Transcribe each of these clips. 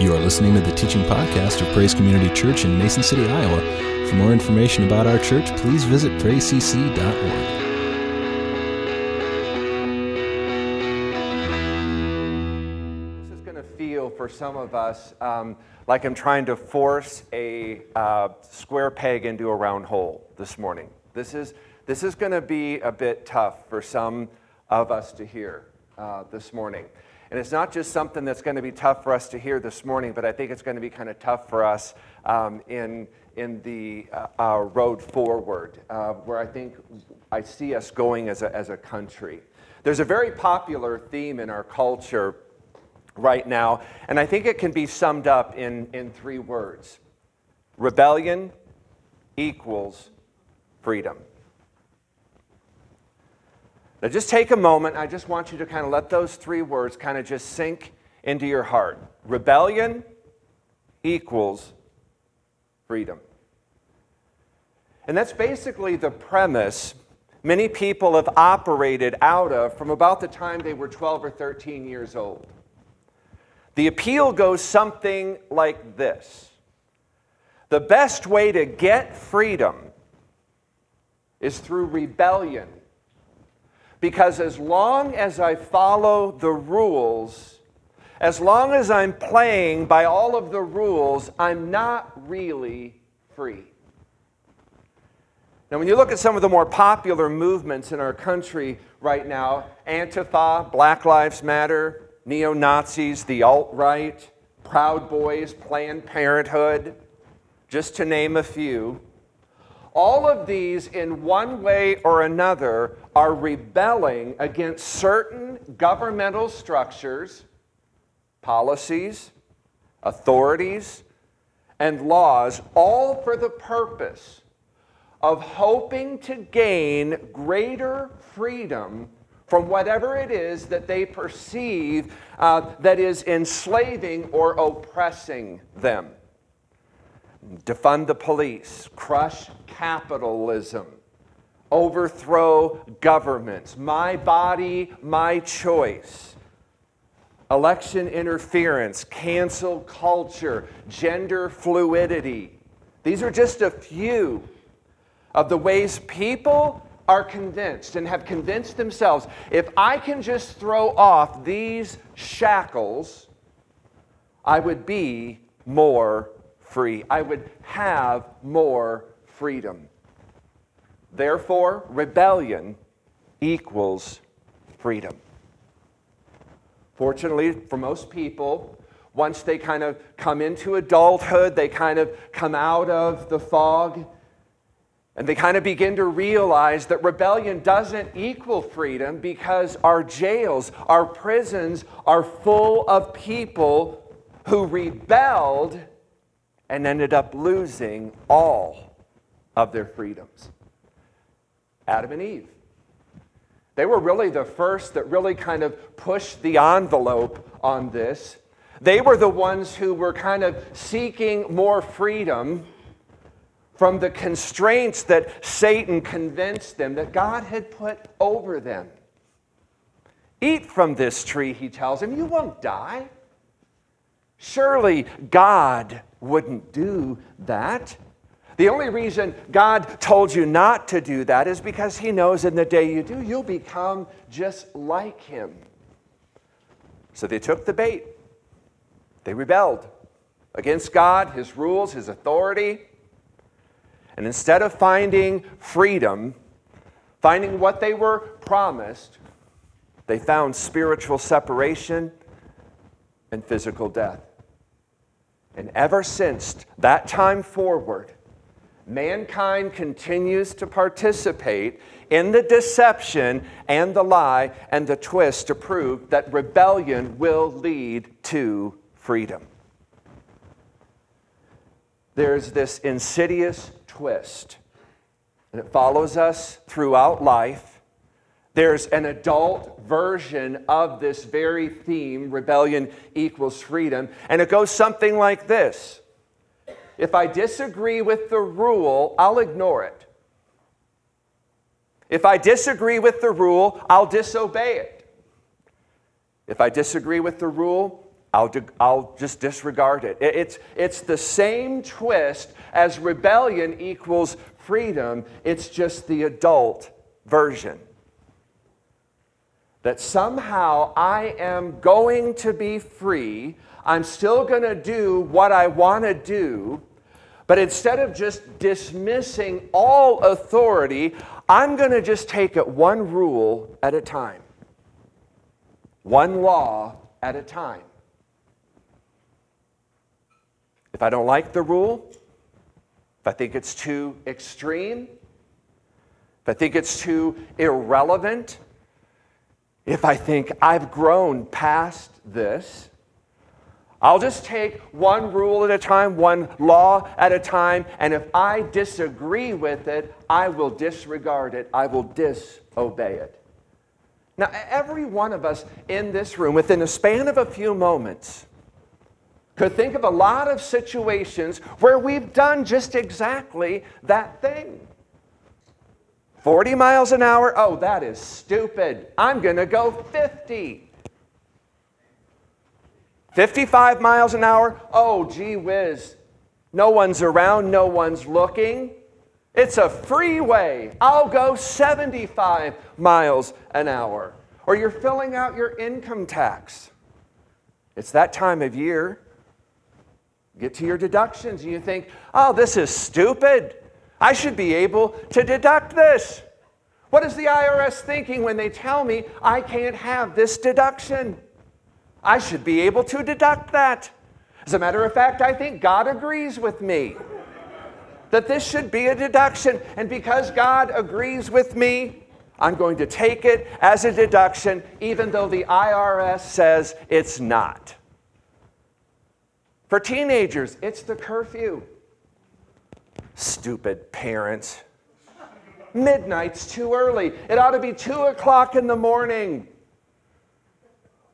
You are listening to the teaching podcast of Praise Community Church in Mason City, Iowa. For more information about our church, please visit praisecc.org. This is going to feel for some of us um, like I'm trying to force a uh, square peg into a round hole this morning. This is, this is going to be a bit tough for some of us to hear uh, this morning. And it's not just something that's going to be tough for us to hear this morning, but I think it's going to be kind of tough for us um, in, in the uh, uh, road forward, uh, where I think I see us going as a, as a country. There's a very popular theme in our culture right now, and I think it can be summed up in, in three words rebellion equals freedom. Now, just take a moment. I just want you to kind of let those three words kind of just sink into your heart. Rebellion equals freedom. And that's basically the premise many people have operated out of from about the time they were 12 or 13 years old. The appeal goes something like this The best way to get freedom is through rebellion because as long as I follow the rules, as long as I'm playing by all of the rules, I'm not really free. Now, when you look at some of the more popular movements in our country right now Antifa, Black Lives Matter, neo Nazis, the alt right, Proud Boys, Planned Parenthood, just to name a few, all of these, in one way or another, are rebelling against certain governmental structures, policies, authorities, and laws, all for the purpose of hoping to gain greater freedom from whatever it is that they perceive uh, that is enslaving or oppressing them defund the police, crush capitalism, overthrow governments, my body, my choice, election interference, cancel culture, gender fluidity. These are just a few of the ways people are convinced and have convinced themselves if I can just throw off these shackles, I would be more free. I would have more freedom. Therefore, rebellion equals freedom. Fortunately, for most people, once they kind of come into adulthood, they kind of come out of the fog, and they kind of begin to realize that rebellion doesn't equal freedom because our jails, our prisons are full of people who rebelled and ended up losing all of their freedoms. Adam and Eve. They were really the first that really kind of pushed the envelope on this. They were the ones who were kind of seeking more freedom from the constraints that Satan convinced them that God had put over them. Eat from this tree, he tells them, you won't die. Surely God wouldn't do that. The only reason God told you not to do that is because He knows in the day you do, you'll become just like Him. So they took the bait. They rebelled against God, His rules, His authority. And instead of finding freedom, finding what they were promised, they found spiritual separation and physical death. And ever since that time forward, mankind continues to participate in the deception and the lie and the twist to prove that rebellion will lead to freedom. There's this insidious twist, and it follows us throughout life there's an adult version of this very theme rebellion equals freedom, and it goes something like this If I disagree with the rule, I'll ignore it. If I disagree with the rule, I'll disobey it. If I disagree with the rule, I'll, I'll just disregard it. It's, it's the same twist as rebellion equals freedom, it's just the adult version. That somehow I am going to be free, I'm still going to do what I want to do, but instead of just dismissing all authority, I'm going to just take it one rule at a time, one law at a time. If I don't like the rule, if I think it's too extreme, if I think it's too irrelevant, if I think I've grown past this, I'll just take one rule at a time, one law at a time, and if I disagree with it, I will disregard it, I will disobey it. Now, every one of us in this room, within a span of a few moments, could think of a lot of situations where we've done just exactly that thing. 40 miles an hour, oh, that is stupid. I'm going to go 50. 55 miles an hour? Oh, gee whiz. No one's around, no one's looking. It's a freeway. I'll go 75 miles an hour. Or you're filling out your income tax. It's that time of year. Get to your deductions and you think, oh, this is stupid. I should be able to deduct this. What is the IRS thinking when they tell me I can't have this deduction? I should be able to deduct that. As a matter of fact, I think God agrees with me that this should be a deduction. And because God agrees with me, I'm going to take it as a deduction, even though the IRS says it's not. For teenagers, it's the curfew. Stupid parents. Midnight's too early. It ought to be 2 o'clock in the morning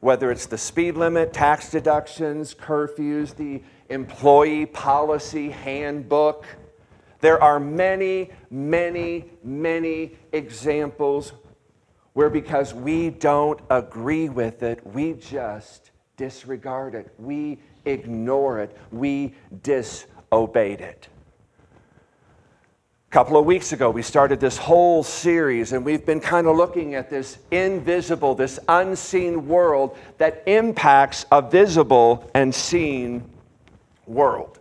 whether it's the speed limit, tax deductions, curfews, the employee policy handbook. There are many, many, many examples where because we don't agree with it, we just disregard it, we ignore it, we disobeyed it. Couple of weeks ago, we started this whole series, and we've been kind of looking at this invisible, this unseen world that impacts a visible and seen world.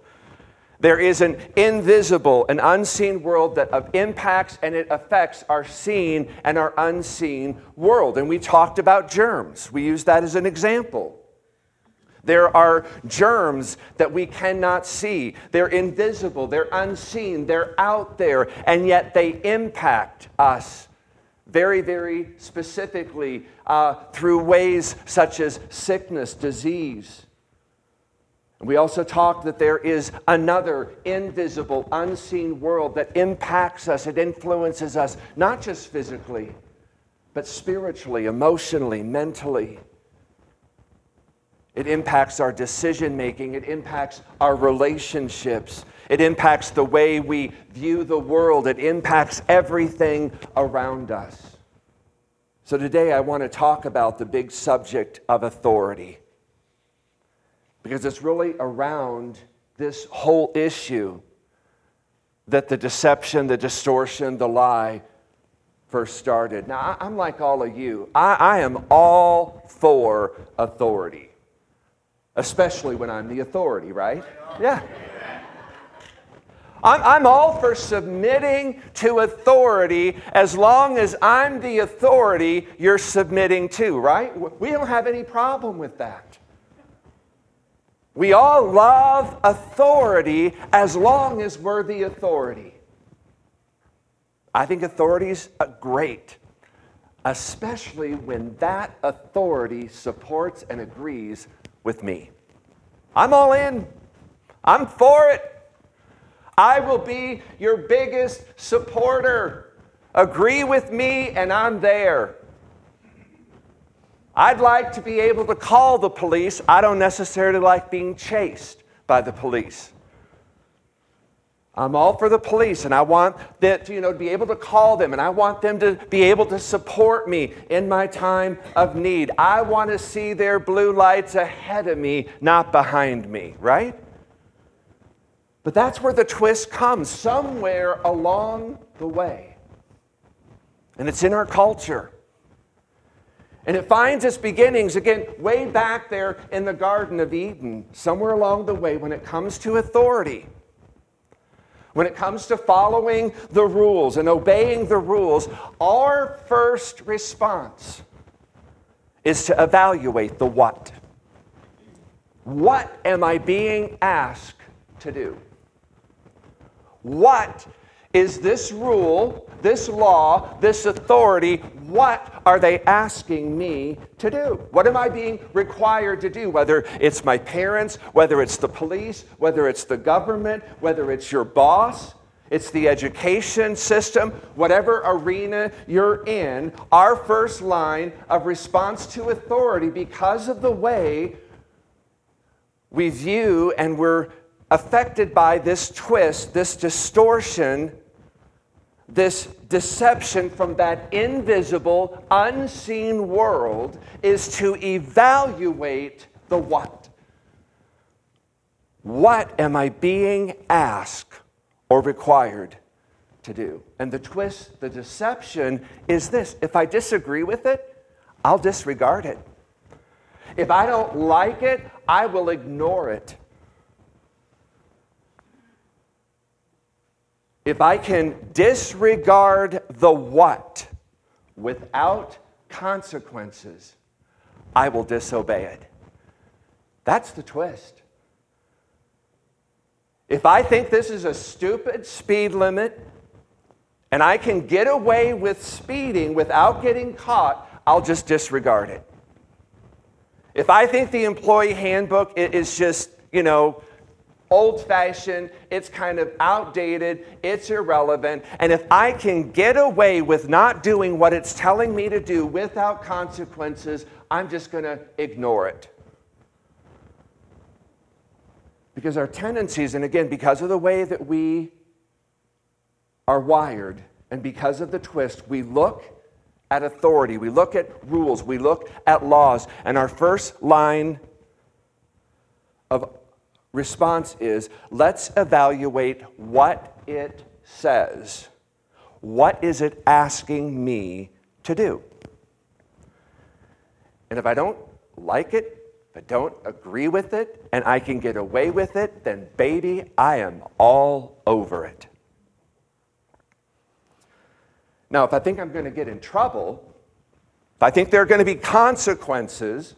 There is an invisible, an unseen world that impacts and it affects our seen and our unseen world. And we talked about germs. We used that as an example. There are germs that we cannot see. They're invisible, they're unseen, they're out there, and yet they impact us very, very specifically uh, through ways such as sickness, disease. We also talked that there is another invisible, unseen world that impacts us, it influences us, not just physically, but spiritually, emotionally, mentally. It impacts our decision making. It impacts our relationships. It impacts the way we view the world. It impacts everything around us. So today I want to talk about the big subject of authority because it's really around this whole issue that the deception, the distortion, the lie first started. Now, I'm like all of you, I, I am all for authority especially when I'm the authority, right? Yeah. I'm, I'm all for submitting to authority as long as I'm the authority you're submitting to, right? We don't have any problem with that. We all love authority as long as we're the authority. I think authority's uh, great, especially when that authority supports and agrees with me. I'm all in. I'm for it. I will be your biggest supporter. Agree with me, and I'm there. I'd like to be able to call the police. I don't necessarily like being chased by the police. I'm all for the police, and I want that you know to be able to call them, and I want them to be able to support me in my time of need. I want to see their blue lights ahead of me, not behind me, right? But that's where the twist comes, somewhere along the way. And it's in our culture. And it finds its beginnings, again, way back there in the Garden of Eden, somewhere along the way when it comes to authority. When it comes to following the rules and obeying the rules, our first response is to evaluate the what. What am I being asked to do? What is this rule, this law, this authority, what are they asking me to do? What am I being required to do? Whether it's my parents, whether it's the police, whether it's the government, whether it's your boss, it's the education system, whatever arena you're in, our first line of response to authority because of the way we view and we're affected by this twist, this distortion, this deception from that invisible, unseen world is to evaluate the what. What am I being asked or required to do? And the twist, the deception is this if I disagree with it, I'll disregard it. If I don't like it, I will ignore it. If I can disregard the what without consequences, I will disobey it. That's the twist. If I think this is a stupid speed limit and I can get away with speeding without getting caught, I'll just disregard it. If I think the employee handbook is just, you know, old fashioned, it's kind of outdated, it's irrelevant. And if I can get away with not doing what it's telling me to do without consequences, I'm just going to ignore it. Because our tendencies, and again, because of the way that we are wired, and because of the twist, we look at authority, we look at rules, we look at laws, and our first line of response is let's evaluate what it says. What is it asking me to do? And if I don't like it, if I don't agree with it, and I can get away with it, then baby, I am all over it. Now, if I think I'm going to get in trouble, if I think there are going to be consequences,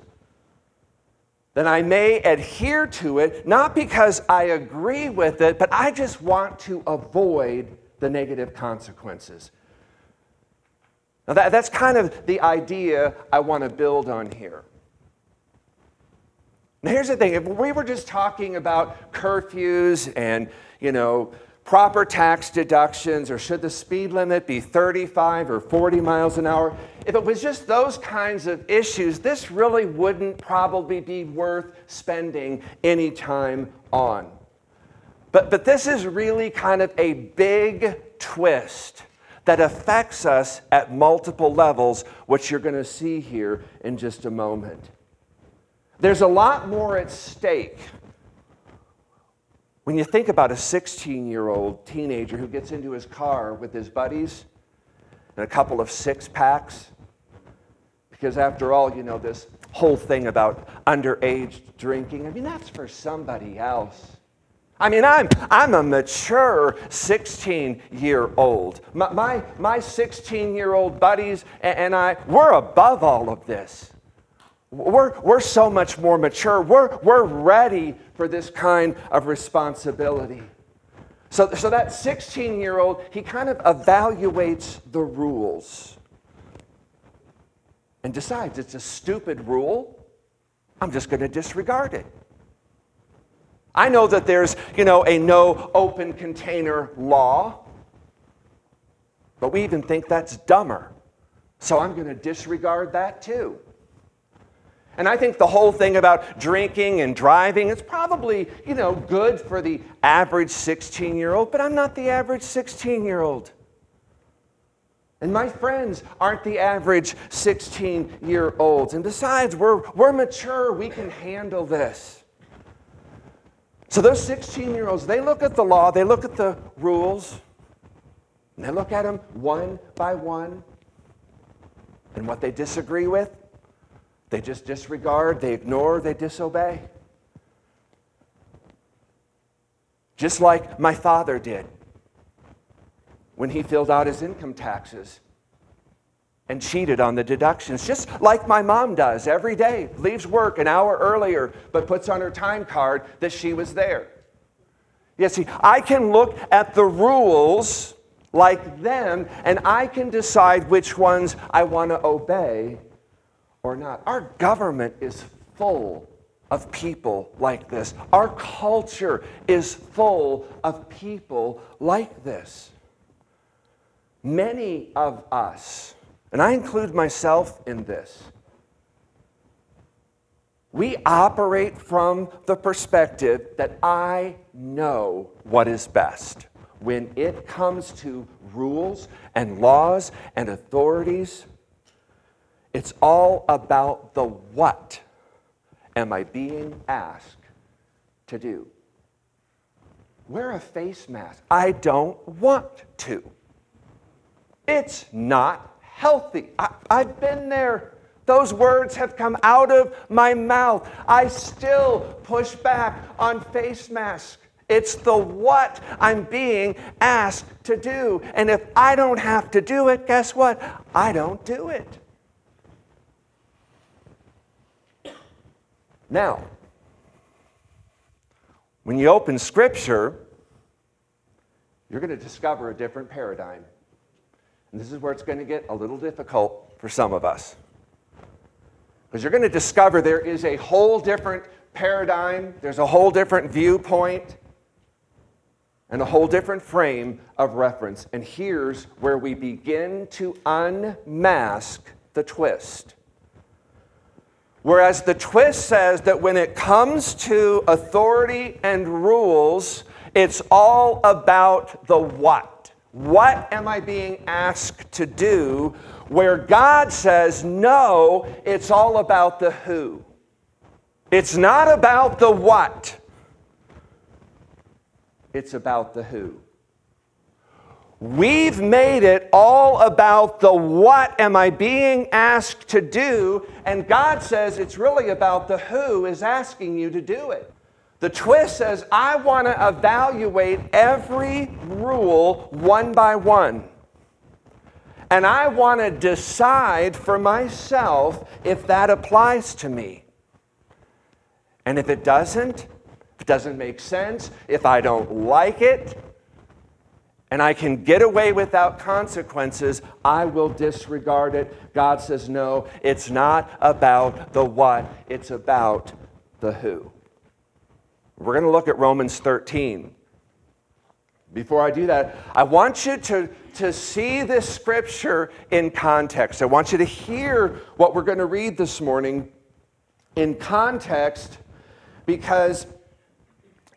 then I may adhere to it, not because I agree with it, but I just want to avoid the negative consequences. Now, that, that's kind of the idea I want to build on here. Now, here's the thing if we were just talking about curfews and, you know, proper tax deductions or should the speed limit be 35 or 40 miles an hour, if it was just those kinds of issues, this really wouldn't probably be worth spending any time on. But, but this is really kind of a big twist that affects us at multiple levels, which you're going to see here in just a moment. There's a lot more at stake when you think about a 16 year old teenager who gets into his car with his buddies and a couple of six packs, because after all, you know, this whole thing about underage drinking, I mean, that's for somebody else. I mean, I'm, I'm a mature 16 year old. My, my 16 year old buddies and I, we're above all of this. We're, we're so much more mature. We're, we're ready for this kind of responsibility. So, so that 16 year old, he kind of evaluates the rules and decides it's a stupid rule. I'm just going to disregard it. I know that there's, you know, a no open container law, but we even think that's dumber. So I'm going to disregard that too. And I think the whole thing about drinking and driving, it's probably, you know, good for the average 16 year old, but I'm not the average 16 year old. And my friends aren't the average 16 year olds. And besides, we're, we're mature, we can handle this. So, those 16 year olds, they look at the law, they look at the rules, and they look at them one by one. And what they disagree with, they just disregard, they ignore, they disobey. Just like my father did when he filled out his income taxes and cheated on the deductions, just like my mom does every day. Leaves work an hour earlier, but puts on her time card that she was there. You see, I can look at the rules like them and I can decide which ones I want to obey or not. Our government is full of people like this. Our culture is full of people like this. Many of us, and I include myself in this, we operate from the perspective that I know what is best. When it comes to rules and laws and authorities, it's all about the what am I being asked to do. Wear a face mask. I don't want to. It's not healthy. I, have been there. Those words have come out of my mouth. I still push back on face masks. It's the what I'm being asked to do. And if I don't have to do it, guess what? I don't do it. Now, when you open Scripture, you're going to discover a different paradigm. And this is where it's going to get a little difficult for some of us. Because you're going to discover there is a whole different paradigm, there's a whole different viewpoint, and a whole different frame of reference. And here's where we begin to unmask the twist. Whereas the twist says that when it comes to authority and rules, it's all about the what. What am I being asked to do? Where God says, no, it's all about the who. It's not about the what, it's about the who. We've made it all about the what am I being asked to do, and God says it's really about the who is asking you to do it. The twist says, I want to evaluate every rule one by one. And I want to decide for myself if that applies to me. And if it doesn't, if it doesn't make sense, if I don't like it, and I can get away without consequences, I will disregard it. God says, no, it's not about the what, it's about the who. We're going to look at Romans 13. Before I do that, I want you to, to see this scripture in context. I want you to hear what we're going to read this morning in context because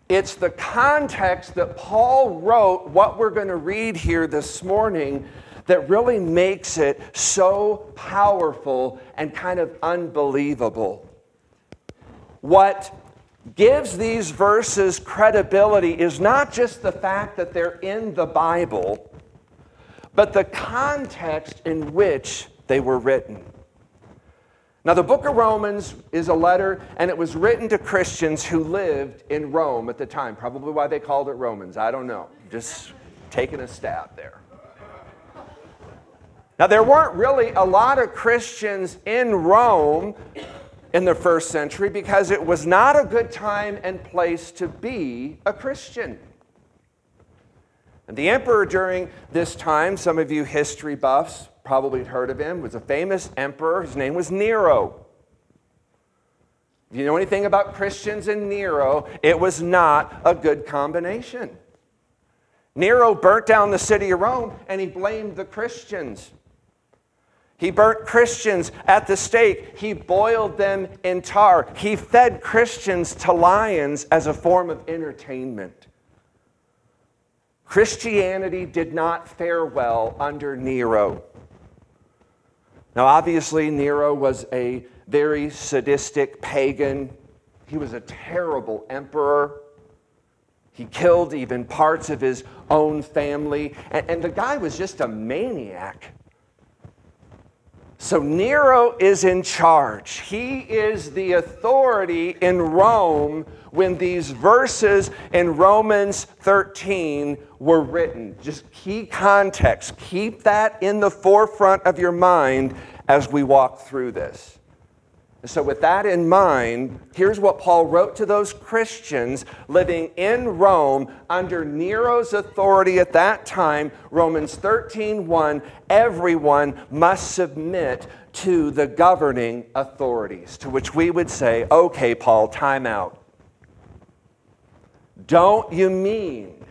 it's the context that Paul wrote what we're going to read here this morning that really makes it so powerful and kind of unbelievable. What gives these verses credibility is not just the fact that they're in the Bible, but the context in which they were written. Now, the book of Romans is a letter, and it was written to Christians who lived in Rome at the time. Probably why they called it Romans. I don't know. Just taking a stab there. Now, there weren't really a lot of Christians in Rome in the first century because it was not a good time and place to be a Christian. And the emperor during this time, some of you history buffs probably heard of him, was a famous emperor. His name was Nero. If you know anything about Christians and Nero, it was not a good combination. Nero burnt down the city of Rome and he blamed the Christians. He burnt Christians at the stake. He boiled them in tar. He fed Christians to lions as a form of entertainment. Christianity did not fare well under Nero. Now, obviously, Nero was a very sadistic pagan. He was a terrible emperor. He killed even parts of his own family. And, and the guy was just a maniac. So Nero is in charge. He is the authority in Rome when these verses in Romans 13 were written. Just key context. Keep that in the forefront of your mind as we walk through this. So, with that in mind, here's what Paul wrote to those Christians living in Rome under Nero's authority at that time. Romans 13 1 Everyone must submit to the governing authorities, to which we would say, okay, Paul, time out. Don't you mean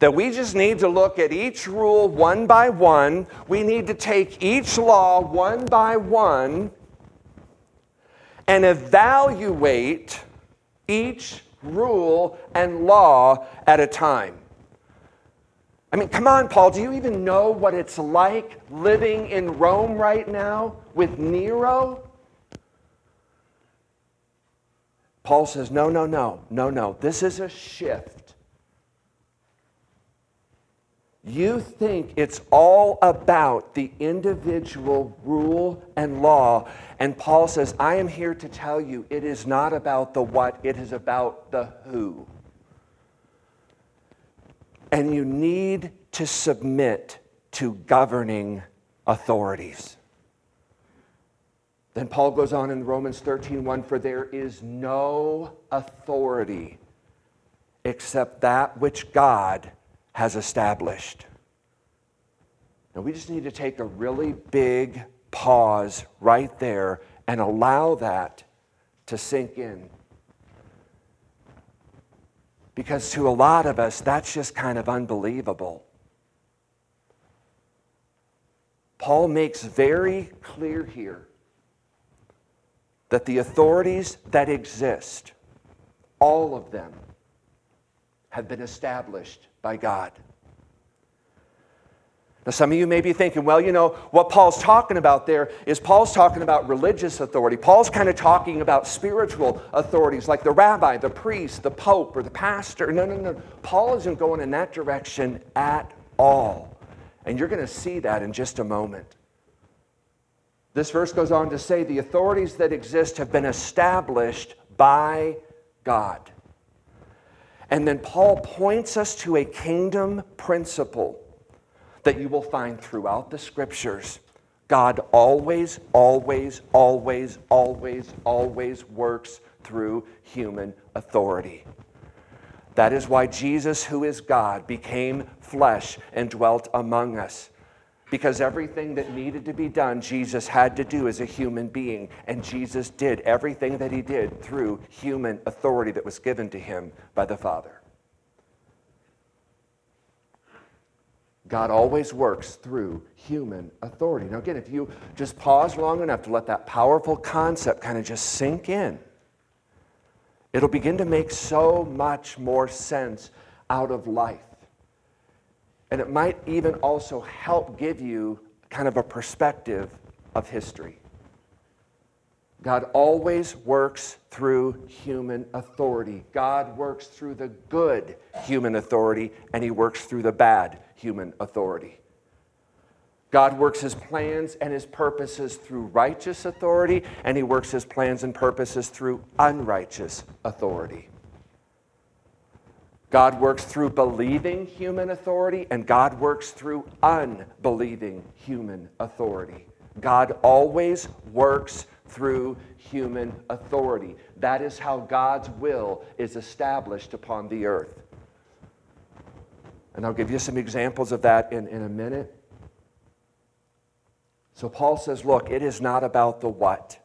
that we just need to look at each rule one by one? We need to take each law one by one and evaluate each rule and law at a time. I mean, come on, Paul, do you even know what it's like living in Rome right now with Nero? Paul says, no, no, no, no, no. This is a shift. You think it's all about the individual rule and law. And Paul says, I am here to tell you it is not about the what, it is about the who. And you need to submit to governing authorities. Then Paul goes on in Romans 13:1 for there is no authority except that which God has established. Now, we just need to take a really big pause right there and allow that to sink in. Because to a lot of us, that's just kind of unbelievable. Paul makes very clear here that the authorities that exist, all of them, have been established by God. Now, some of you may be thinking, well, you know, what Paul's talking about there is Paul's talking about religious authority. Paul's kind of talking about spiritual authorities like the rabbi, the priest, the pope, or the pastor. No, no, no. Paul isn't going in that direction at all. And you're going to see that in just a moment. This verse goes on to say the authorities that exist have been established by God. And then Paul points us to a kingdom principle that you will find throughout the scriptures. God always, always, always, always, always works through human authority. That is why Jesus, who is God, became flesh and dwelt among us because everything that needed to be done, Jesus had to do as a human being. And Jesus did everything that he did through human authority that was given to him by the Father. God always works through human authority. Now, again, if you just pause long enough to let that powerful concept kind of just sink in, it'll begin to make so much more sense out of life. And it might even also help give you kind of a perspective of history. God always works through human authority. God works through the good human authority, and He works through the bad human authority. God works His plans and His purposes through righteous authority, and He works His plans and purposes through unrighteous authority. God works through believing human authority, and God works through unbelieving human authority. God always works through human authority. That is how God's will is established upon the earth. And I'll give you some examples of that in, in a minute. So Paul says, look, it is not about the what,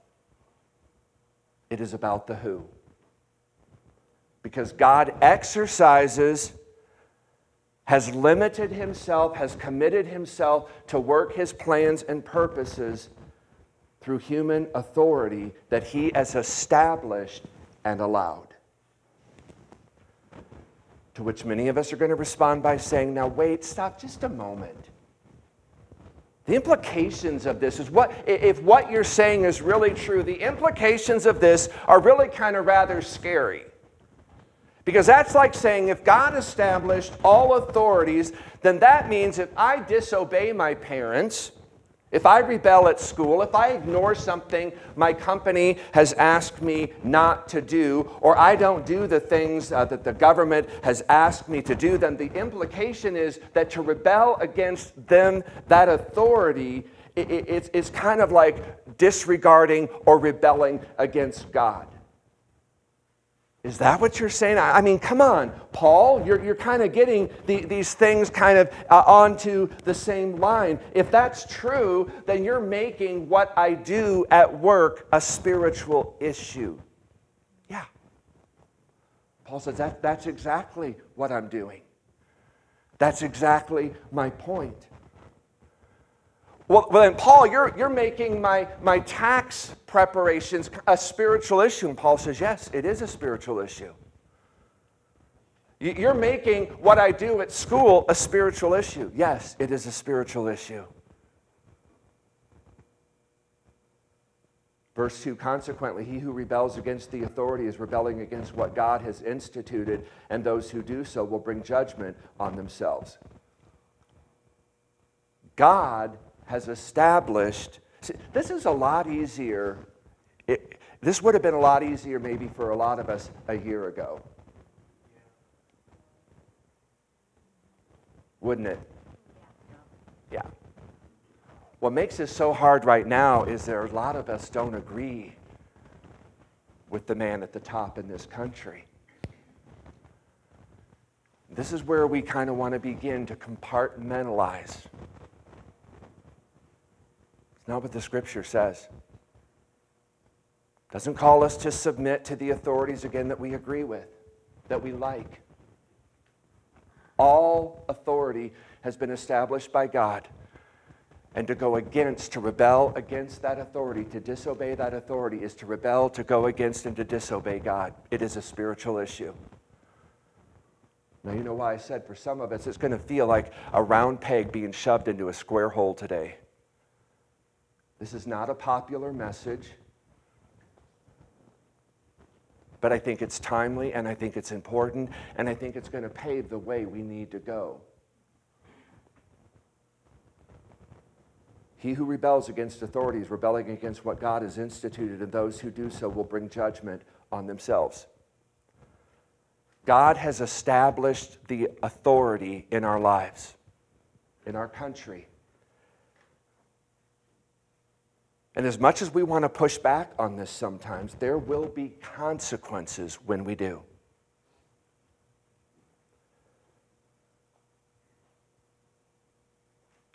it is about the who because God exercises, has limited himself, has committed himself to work his plans and purposes through human authority that he has established and allowed. To which many of us are going to respond by saying, Now, wait, stop just a moment. The implications of this is what, if what you're saying is really true, the implications of this are really kind of rather scary. Because that's like saying if God established all authorities, then that means if I disobey my parents, if I rebel at school, if I ignore something my company has asked me not to do, or I don't do the things uh, that the government has asked me to do, then the implication is that to rebel against them, that authority, it, it, it's, it's kind of like disregarding or rebelling against God. Is that what you're saying? I mean, come on, Paul. You're, you're kind of getting the, these things kind of uh, onto the same line. If that's true, then you're making what I do at work a spiritual issue. Yeah. Paul says that, that's exactly what I'm doing. That's exactly my point. Well, well then, Paul, you're, you're making my, my tax preparations a spiritual issue. And Paul says, yes, it is a spiritual issue. You're making what I do at school a spiritual issue. Yes, it is a spiritual issue. Verse 2 Consequently, he who rebels against the authority is rebelling against what God has instituted, and those who do so will bring judgment on themselves. God has established. See, this is a lot easier. It, this would have been a lot easier maybe for a lot of us a year ago. Wouldn't it? Yeah. What makes this so hard right now is there a lot of us don't agree with the man at the top in this country. This is where we kind of want to begin to compartmentalize not what the scripture says. It Doesn't call us to submit to the authorities again that we agree with, that we like. All authority has been established by God. And to go against, to rebel against that authority, to disobey that authority, is to rebel, to go against, and to disobey God. It is a spiritual issue. Now, you know why I said for some of us it's going to feel like a round peg being shoved into a square hole today. This is not a popular message, but I think it's timely and I think it's important and I think it's going to pave the way we need to go. He who rebels against authority is rebelling against what God has instituted, and those who do so will bring judgment on themselves. God has established the authority in our lives, in our country, And as much as we want to push back on this sometimes, there will be consequences when we do.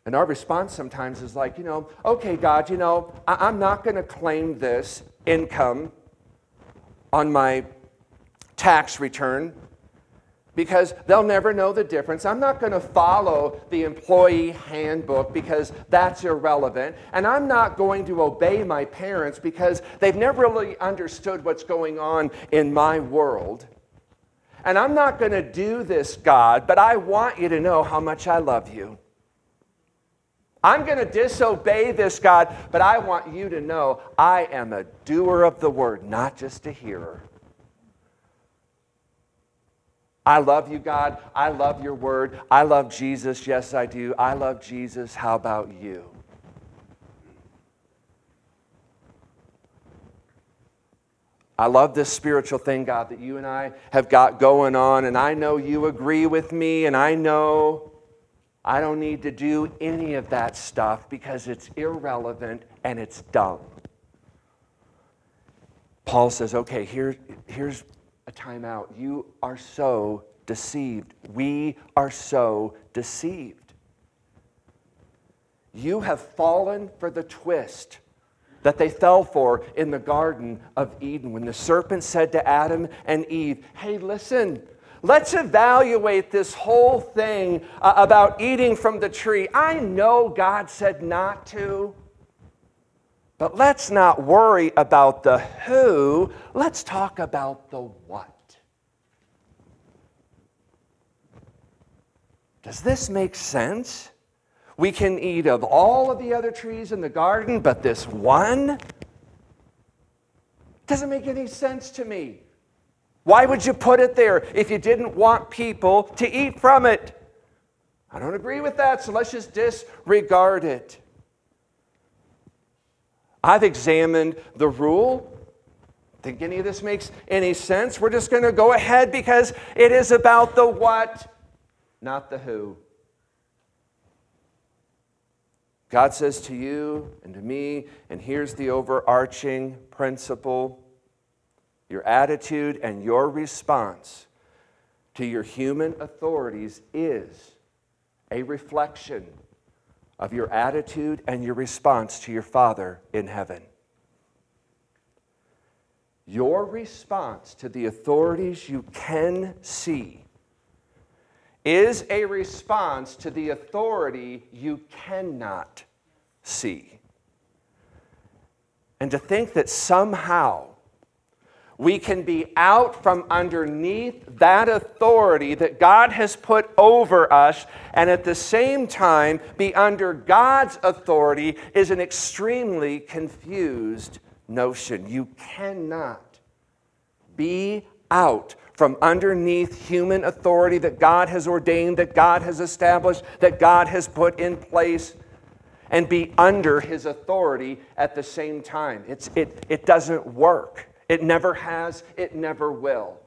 And our response sometimes is like, you know, okay, God, you know, I- am not going to claim this income on my tax return because they'll never know the difference. I'm not going to follow the employee handbook because that's irrelevant. And I'm not going to obey my parents because they've never really understood what's going on in my world. And I'm not going to do this, God, but I want you to know how much I love you. I'm going to disobey this, God, but I want you to know I am a doer of the word, not just a hearer. I love you, God. I love your word. I love Jesus. Yes, I do. I love Jesus. How about you? I love this spiritual thing, God, that you and I have got going on, and I know you agree with me, and I know I don't need to do any of that stuff because it's irrelevant and it's dumb. Paul says, okay, here, here's a timeout. You are so deceived. We are so deceived. You have fallen for the twist that they fell for in the Garden of Eden when the serpent said to Adam and Eve, Hey, listen, Let's evaluate this whole thing uh, about eating from the tree. I know God said not to, but let's not worry about the who. Let's talk about the what. Does this make sense? We can eat of all of the other trees in the garden, but this one doesn't make any sense to me. Why would you put it there if you didn't want people to eat from it? I don't agree with that, so let's just disregard it. I've examined the rule. Think any of this makes any sense? We're just going to go ahead because it is about the what, not the who. God says to you and to me, and here's the overarching principle your attitude and your response to your human authorities is a reflection of your attitude and your response to your Father in heaven. Your response to the authorities you can see is a response to the authority you cannot see. And to think that somehow we can be out from underneath that authority that God has put over us and at the same time be under God's authority is an extremely confused notion. You cannot be out from underneath human authority that God has ordained, that God has established, that God has put in place, and be under his authority at the same time. It's, it, it doesn't work. It never has, it never will.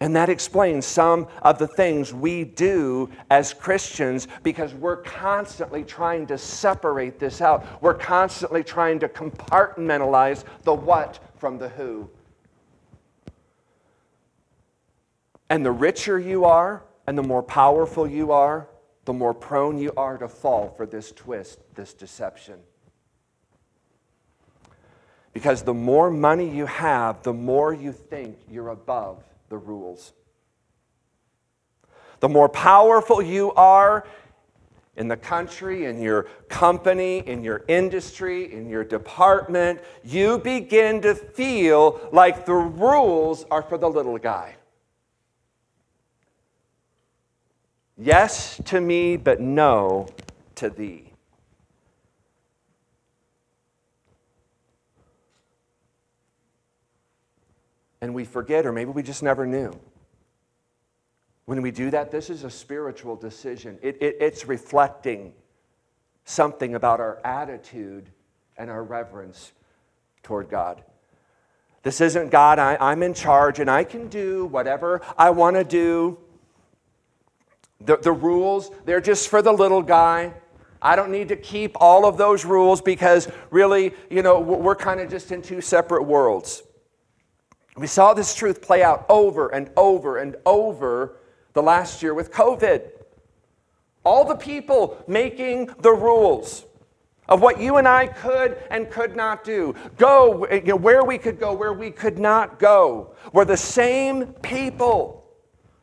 And that explains some of the things we do as Christians because we're constantly trying to separate this out. We're constantly trying to compartmentalize the what from the who. And the richer you are and the more powerful you are, the more prone you are to fall for this twist, this deception. Because the more money you have, the more you think you're above the rules. The more powerful you are in the country, in your company, in your industry, in your department, you begin to feel like the rules are for the little guy. Yes to me, but no to thee. and we forget, or maybe we just never knew. When we do that, this is a spiritual decision. It, it, it's reflecting something about our attitude and our reverence toward God. This isn't God, I, I'm in charge and I can do whatever I want to do. The, the rules, they're just for the little guy. I don't need to keep all of those rules because really, you know, we're kind of just in two separate worlds. We saw this truth play out over and over and over the last year with COVID. All the people making the rules of what you and I could and could not do, go you know, where we could go, where we could not go, were the same people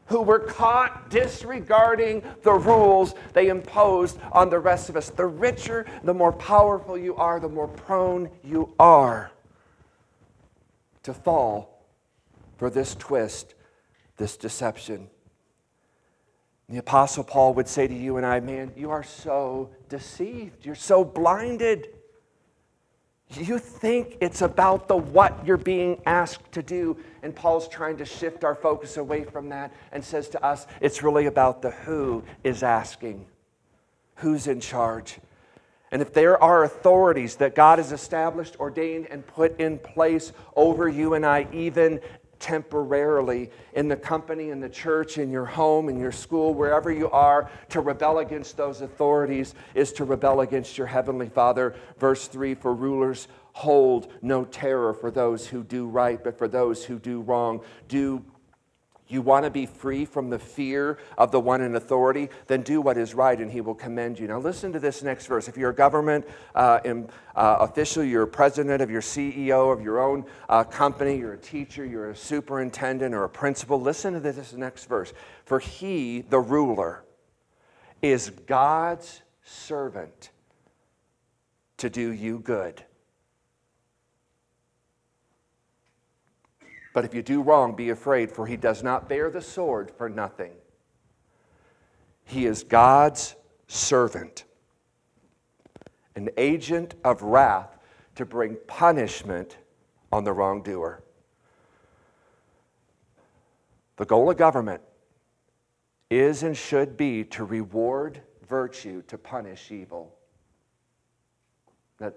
who were caught disregarding the rules they imposed on the rest of us. The richer, the more powerful you are, the more prone you are to fall for this twist, this deception. The Apostle Paul would say to you and I, man, you are so deceived. You're so blinded. You think it's about the what you're being asked to do. And Paul's trying to shift our focus away from that and says to us, it's really about the who is asking, who's in charge. And if there are authorities that God has established, ordained, and put in place over you and I, even temporarily in the company, in the church, in your home, in your school, wherever you are, to rebel against those authorities is to rebel against your heavenly Father. Verse 3 For rulers hold no terror for those who do right, but for those who do wrong. Do You want to be free from the fear of the one in authority? Then do what is right and he will commend you. Now, listen to this next verse. If you're a government uh, in, uh, official, you're a president of your CEO of your own uh, company, you're a teacher, you're a superintendent or a principal, listen to this next verse. For he, the ruler, is God's servant to do you good But if you do wrong, be afraid, for he does not bear the sword for nothing. He is God's servant, an agent of wrath to bring punishment on the wrongdoer. The goal of government is and should be to reward virtue, to punish evil.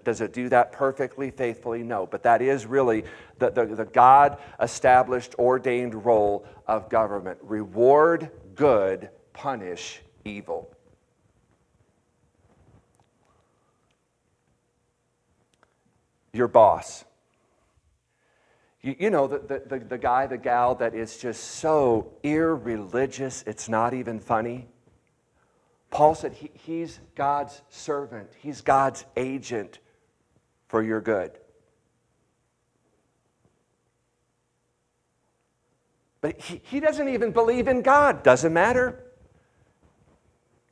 Does it do that perfectly, faithfully? No. But that is really the, the, the God established, ordained role of government reward good, punish evil. Your boss. You, you know, the, the, the guy, the gal that is just so irreligious, it's not even funny. Paul said he, he's God's servant, he's God's agent for your good. But he, he doesn't even believe in God. Doesn't matter.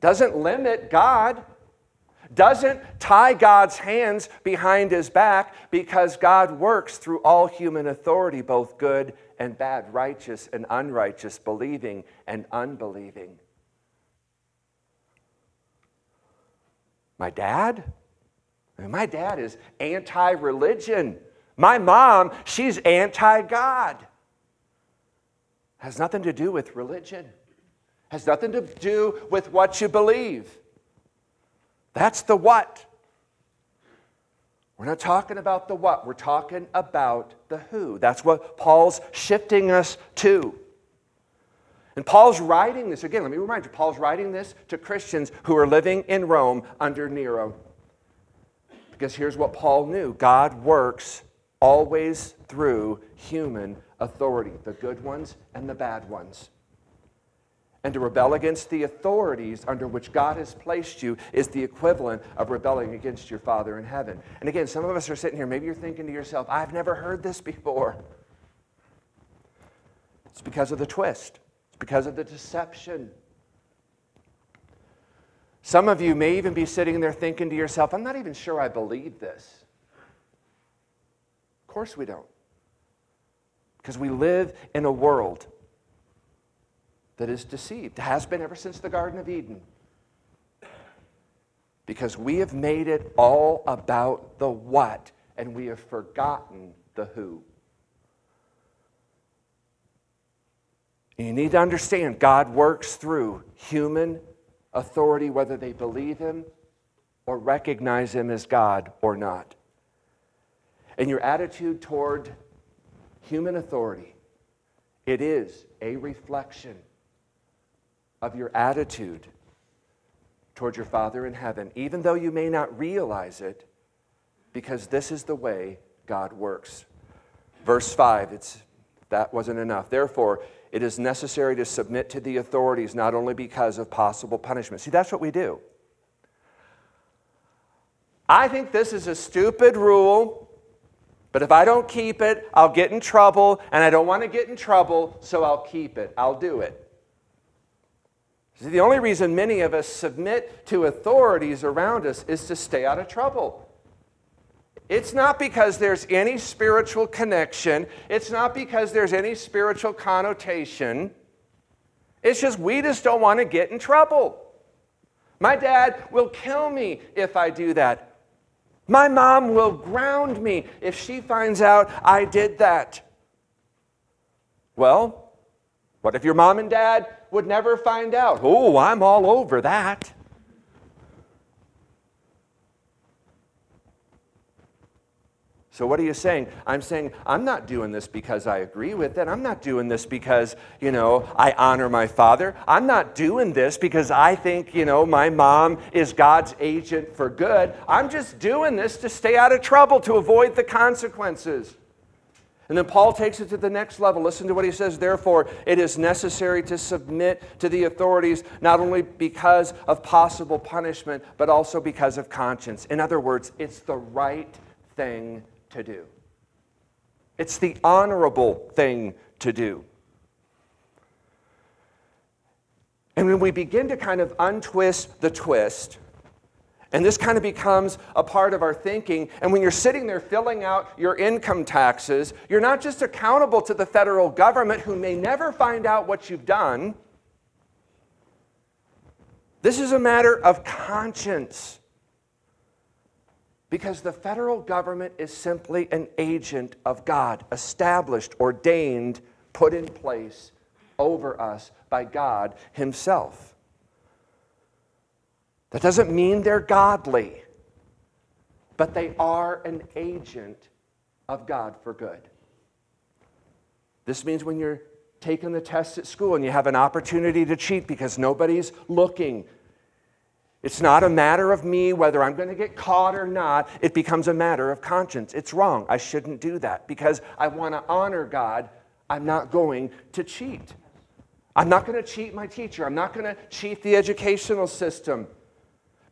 Doesn't limit God. Doesn't tie God's hands behind his back because God works through all human authority, both good and bad, righteous and unrighteous, believing and unbelieving. My dad? My dad is anti religion. My mom, she's anti God. Has nothing to do with religion, has nothing to do with what you believe. That's the what. We're not talking about the what, we're talking about the who. That's what Paul's shifting us to. And Paul's writing this, again, let me remind you, Paul's writing this to Christians who are living in Rome under Nero. Because here's what Paul knew God works always through human authority, the good ones and the bad ones. And to rebel against the authorities under which God has placed you is the equivalent of rebelling against your Father in heaven. And again, some of us are sitting here, maybe you're thinking to yourself, I've never heard this before. It's because of the twist because of the deception. Some of you may even be sitting there thinking to yourself, I'm not even sure I believe this. Of course we don't. Because we live in a world that is deceived, has been ever since the Garden of Eden. Because we have made it all about the what, and we have forgotten the who. You need to understand God works through human authority, whether they believe Him or recognize Him as God or not. And your attitude toward human authority, it is a reflection of your attitude toward your Father in heaven, even though you may not realize it, because this is the way God works. Verse 5, it's, that wasn't enough. Therefore, it is necessary to submit to the authorities not only because of possible punishment. See, that's what we do. I think this is a stupid rule, but if I don't keep it, I'll get in trouble, and I don't want to get in trouble, so I'll keep it. I'll do it. See, the only reason many of us submit to authorities around us is to stay out of trouble. It's not because there's any spiritual connection, it's not because there's any spiritual connotation. It's just we just don't want to get in trouble. My dad will kill me if I do that. My mom will ground me if she finds out I did that. Well, what if your mom and dad would never find out? Oh, I'm all over that. So, what are you saying? I'm saying, I'm not doing this because I agree with it. I'm not doing this because, you know, I honor my father. I'm not doing this because I think, you know, my mom is God's agent for good. I'm just doing this to stay out of trouble, to avoid the consequences. And then Paul takes it to the next level. Listen to what he says. Therefore, it is necessary to submit to the authorities not only because of possible punishment, but also because of conscience. In other words, it's the right thing to do, it's the honorable thing to do. And when we begin to kind of untwist the twist, and this kind of becomes a part of our thinking. And when you're sitting there filling out your income taxes, you're not just accountable to the federal government who may never find out what you've done. This is a matter of conscience. Because the federal government is simply an agent of God, established, ordained, put in place over us by God Himself. That doesn't mean they're godly, but they are an agent of God for good. This means when you're taking the test at school and you have an opportunity to cheat because nobody's looking, it's not a matter of me whether I'm going to get caught or not. It becomes a matter of conscience. It's wrong. I shouldn't do that because I want to honor God. I'm not going to cheat. I'm not going to cheat my teacher. I'm not going to cheat the educational system.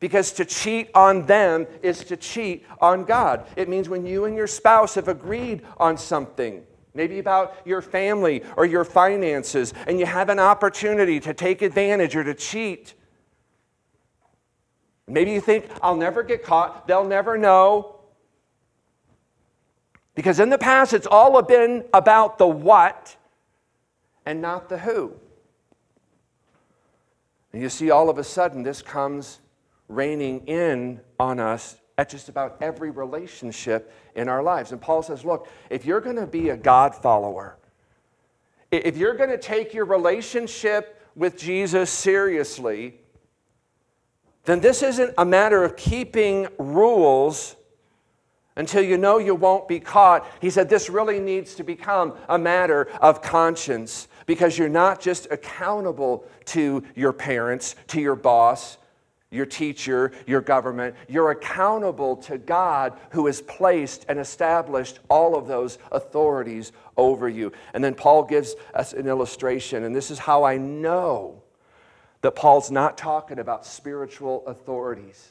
Because to cheat on them is to cheat on God. It means when you and your spouse have agreed on something, maybe about your family or your finances, and you have an opportunity to take advantage or to cheat. Maybe you think, I'll never get caught, they'll never know. Because in the past, it's all been about the what and not the who. And you see, all of a sudden, this comes raining in on us at just about every relationship in our lives. And Paul says, look, if you're going to be a God follower, if you're going to take your relationship with Jesus seriously, then this isn't a matter of keeping rules until you know you won't be caught. He said this really needs to become a matter of conscience because you're not just accountable to your parents, to your boss, your teacher, your government. You're accountable to God who has placed and established all of those authorities over you. And then Paul gives us an illustration, and this is how I know that Paul's not talking about spiritual authorities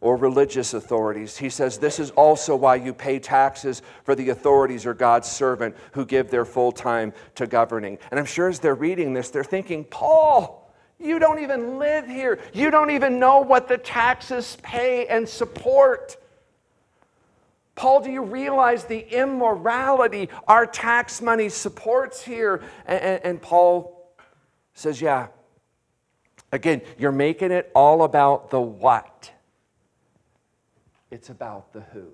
or religious authorities. He says, This is also why you pay taxes for the authorities or God's servant who give their full time to governing. And I'm sure as they're reading this, they're thinking, Paul, you don't even live here. You don't even know what the taxes pay and support. Paul, do you realize the immorality our tax money supports here? And, and, and, Paul says, Yeah. Again, you're making it all about the what, it's about the who.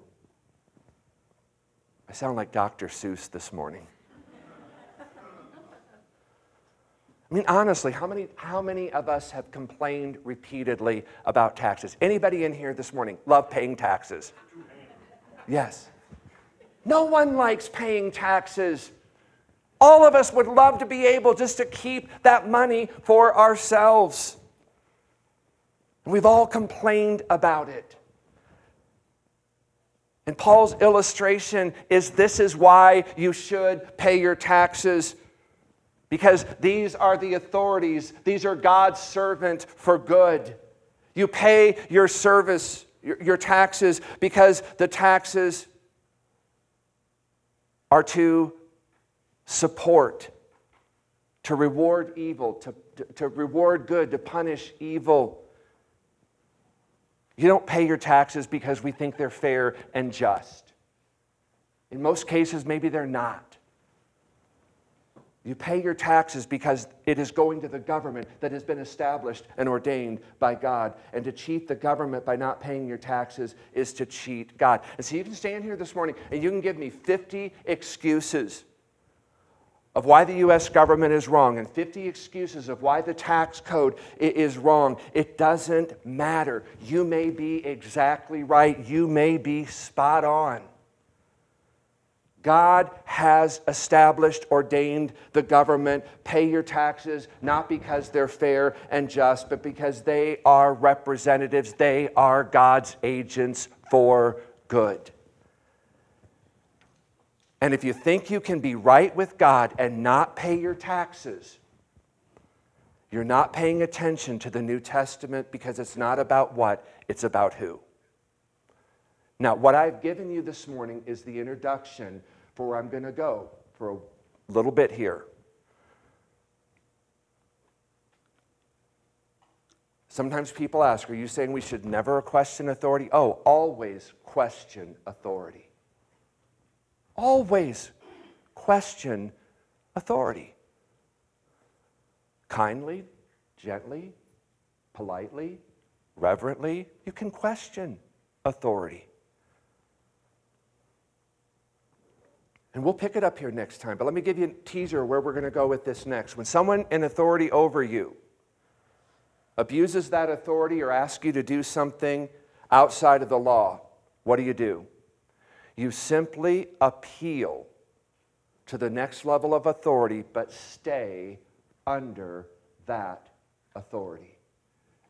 I sound like Dr. Seuss this morning. I mean, honestly, how many, how many of us have complained repeatedly about taxes? Anybody in here this morning love paying taxes? Yes. No one likes paying taxes. All of us would love to be able just to keep that money for ourselves. We've all complained about it. And Paul's illustration is this is why you should pay your taxes because these are the authorities, these are God's servant for good. You pay your service, your, taxes, because the taxes are to support, to reward evil, to, to, reward good, to punish evil. You don't pay your taxes because we think they're fair and just. In most cases, maybe they're not. You pay your taxes because it is going to the government that has been established and ordained by God. And to cheat the government by not paying your taxes is to cheat God. And so you can stand here this morning and you can give me 50 excuses of why the U.S. government is wrong and 50 excuses of why the tax code is wrong. It doesn't matter. You may be exactly right, you may be spot on. God has established, ordained the government. Pay your taxes, not because they're fair and just, but because they are representatives. They are God's agents for good. And if you think you can be right with God and not pay your taxes, you're not paying attention to the New Testament because it's not about what, it's about who. Now, what I've given you this morning is the introduction for where I'm going to go for a little bit here. Sometimes people ask, Are you saying we should never question authority? Oh, always question authority. Always question authority. Kindly, gently, politely, reverently, you can question authority. And we'll pick it up here next time, but let me give you a teaser where we're going to go with this next. When someone in authority over you abuses that authority or asks you to do something outside of the law, what do you do? You simply appeal to the next level of authority, but stay under that authority.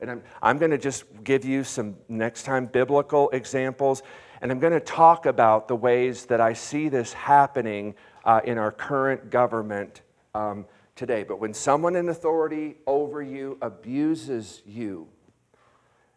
And I'm, I'm going to just give you some next time biblical examples, and I'm going to talk about the ways that I see this happening uh, in our current government um, today. But when someone in authority over you abuses you,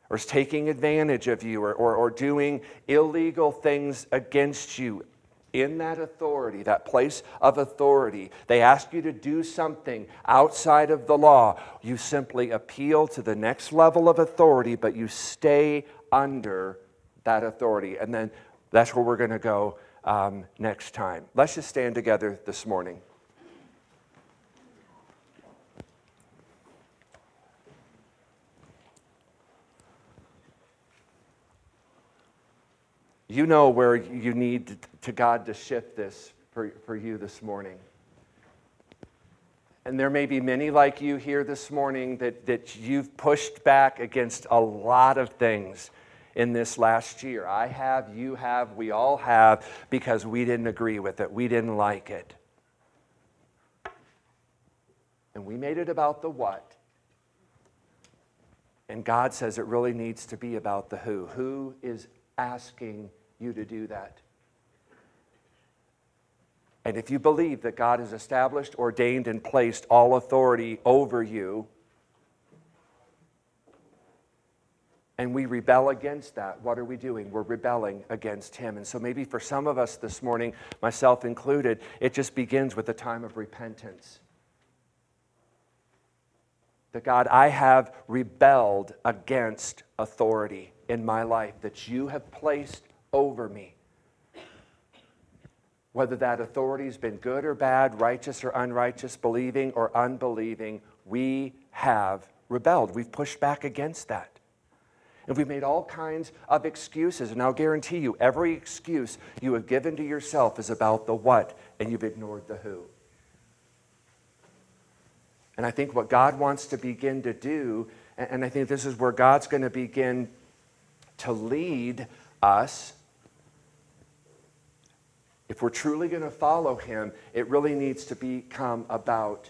or is taking advantage of you, or, or, or doing illegal things against you, in that authority, that place of authority, they ask you to do something outside of the law, you simply appeal to the next level of authority, but you stay under that authority. And then that's where we're going to go um, next time. Let's just stand together this morning. You know where you need to God to shift this for, for you this morning. And there may be many like you here this morning that, that you've pushed back against a lot of things in this last year. I have, you have, we all have, because we didn't agree with it. We didn't like it. And we made it about the what. And God says it really needs to be about the who. Who is asking you to do that. And if you believe that God has established, ordained, and placed all authority over you, and we rebel against that, what are we doing? We're rebelling against Him. And so maybe for some of us this morning, myself included, it just begins with a time of repentance. That God, I have rebelled against authority in my life that you have placed over me. Whether that authority has been good or bad, righteous or unrighteous, believing or unbelieving, we have rebelled. We've pushed back against that. And we've made all kinds of excuses. And I'll guarantee you, every excuse you have given to yourself is about the what, and you've ignored the who. And I think what God wants to begin to do, and I think this is where God's going to begin to lead us if we're truly going to follow him, it really needs to become about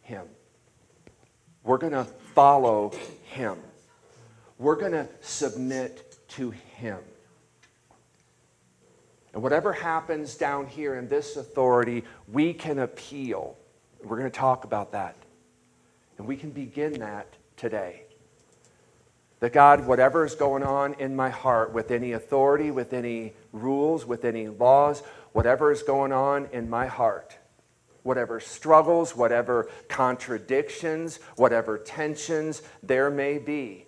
him. We're going to follow him. We're going to submit to him. And whatever happens down here in this authority, we can appeal. We're going to talk about that. And we can begin that today. That God, whatever is going on in my heart with any authority, with any rules, with any laws, whatever is going on in my heart, whatever struggles, whatever contradictions, whatever tensions there may be.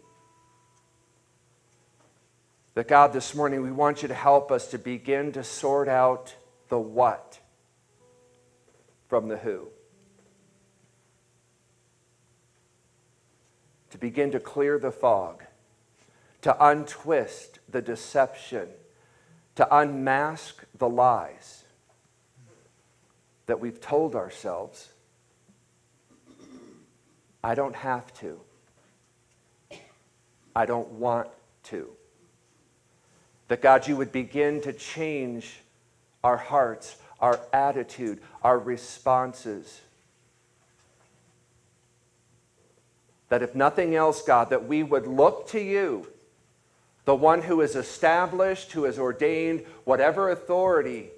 That God, this morning, we want you to help us to begin to sort out the what from the who. To begin to clear the fog, to untwist the deception to unmask the lies that we've told ourselves. I don't have to. I don't want to. That God, you would begin to change our hearts, our attitude, our responses. That if nothing else, God, that we would look to you the one who has established, who has ordained whatever authority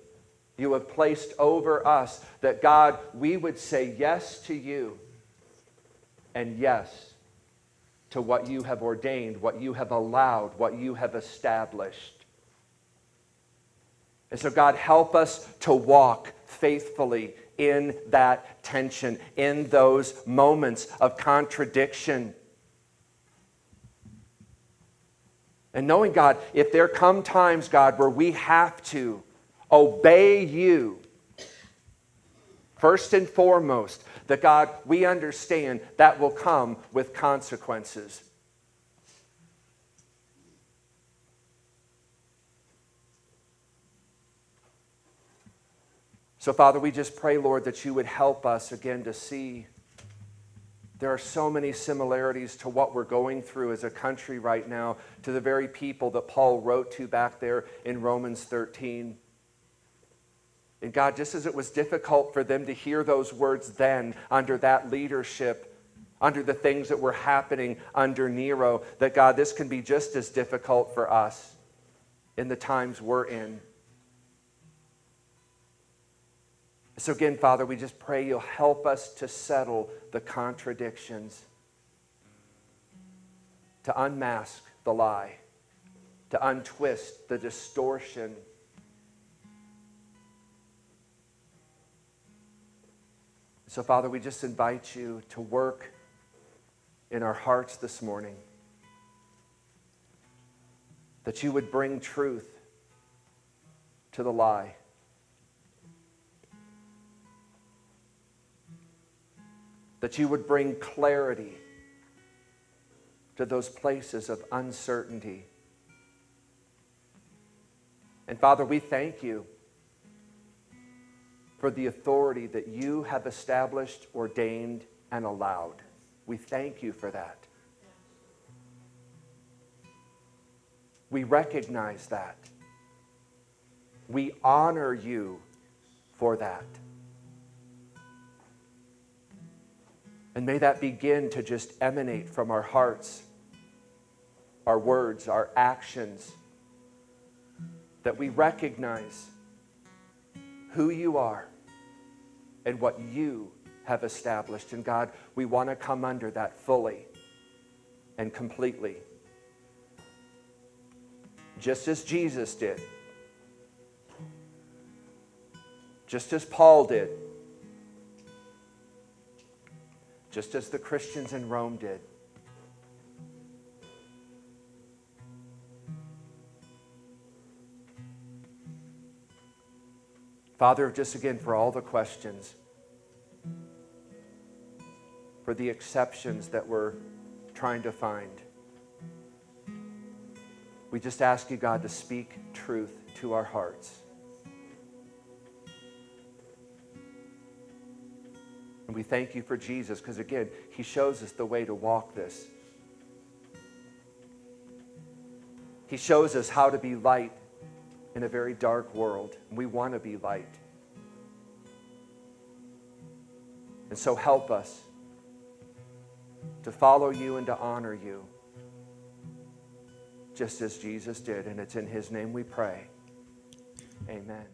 you have placed over us, that God, we would say yes to you and yes to what you have ordained, what you have allowed, what you have established. And so, God, help us to walk faithfully in that tension, in those moments of contradiction. And knowing, God, if there come times, God, where we have to obey you, first and foremost, that God, we understand that will come with consequences. So, Father, we just pray, Lord, that you would help us again to see there are so many similarities to what we're going through as a country right now, to the very people that Paul wrote to back there in Romans 13. And God, just as it was difficult for them to hear those words then under that leadership, under the things that were happening under Nero, that God, this can be just as difficult for us in the times we're in. So, again, Father, we just pray you'll help us to settle the contradictions, to unmask the lie, to untwist the distortion. So, Father, we just invite you to work in our hearts this morning, that you would bring truth to the lie that you would bring clarity to those places of uncertainty. And Father, we thank you for the authority that you have established, ordained, and allowed. We thank you for that. We recognize that. We honor you for that. And may that begin to just emanate from our hearts, our words, our actions, that we recognize who you are and what you have established. And God, we want to come under that fully and completely. Just as Jesus did, just as Paul did just as the Christians in Rome did. Father, just again for all the questions, for the exceptions that we're trying to find. We just ask you, God, to speak truth to our hearts. And we thank you for Jesus because, again, he shows us the way to walk this. He shows us how to be light in a very dark world. And we want to be light. And so help us to follow you and to honor you, just as Jesus did. And it's in his name we pray. Amen.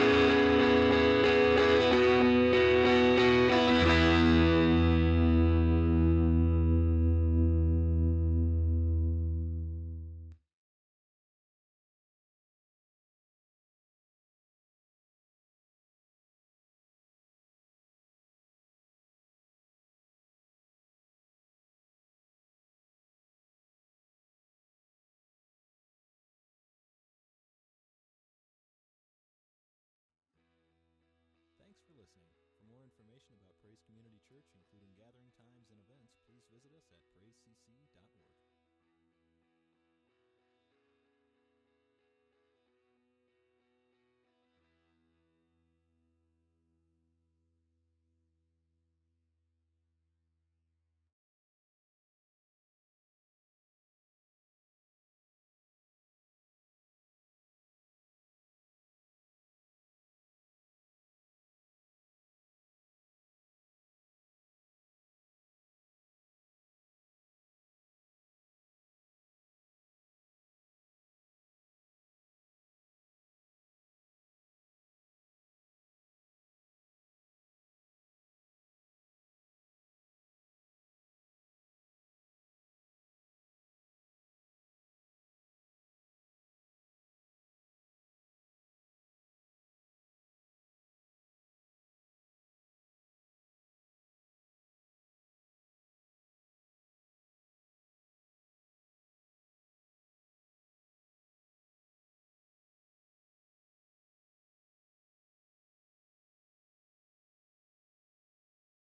information about Praise Community Church, including gathering times and events, please visit us at praisecc.org.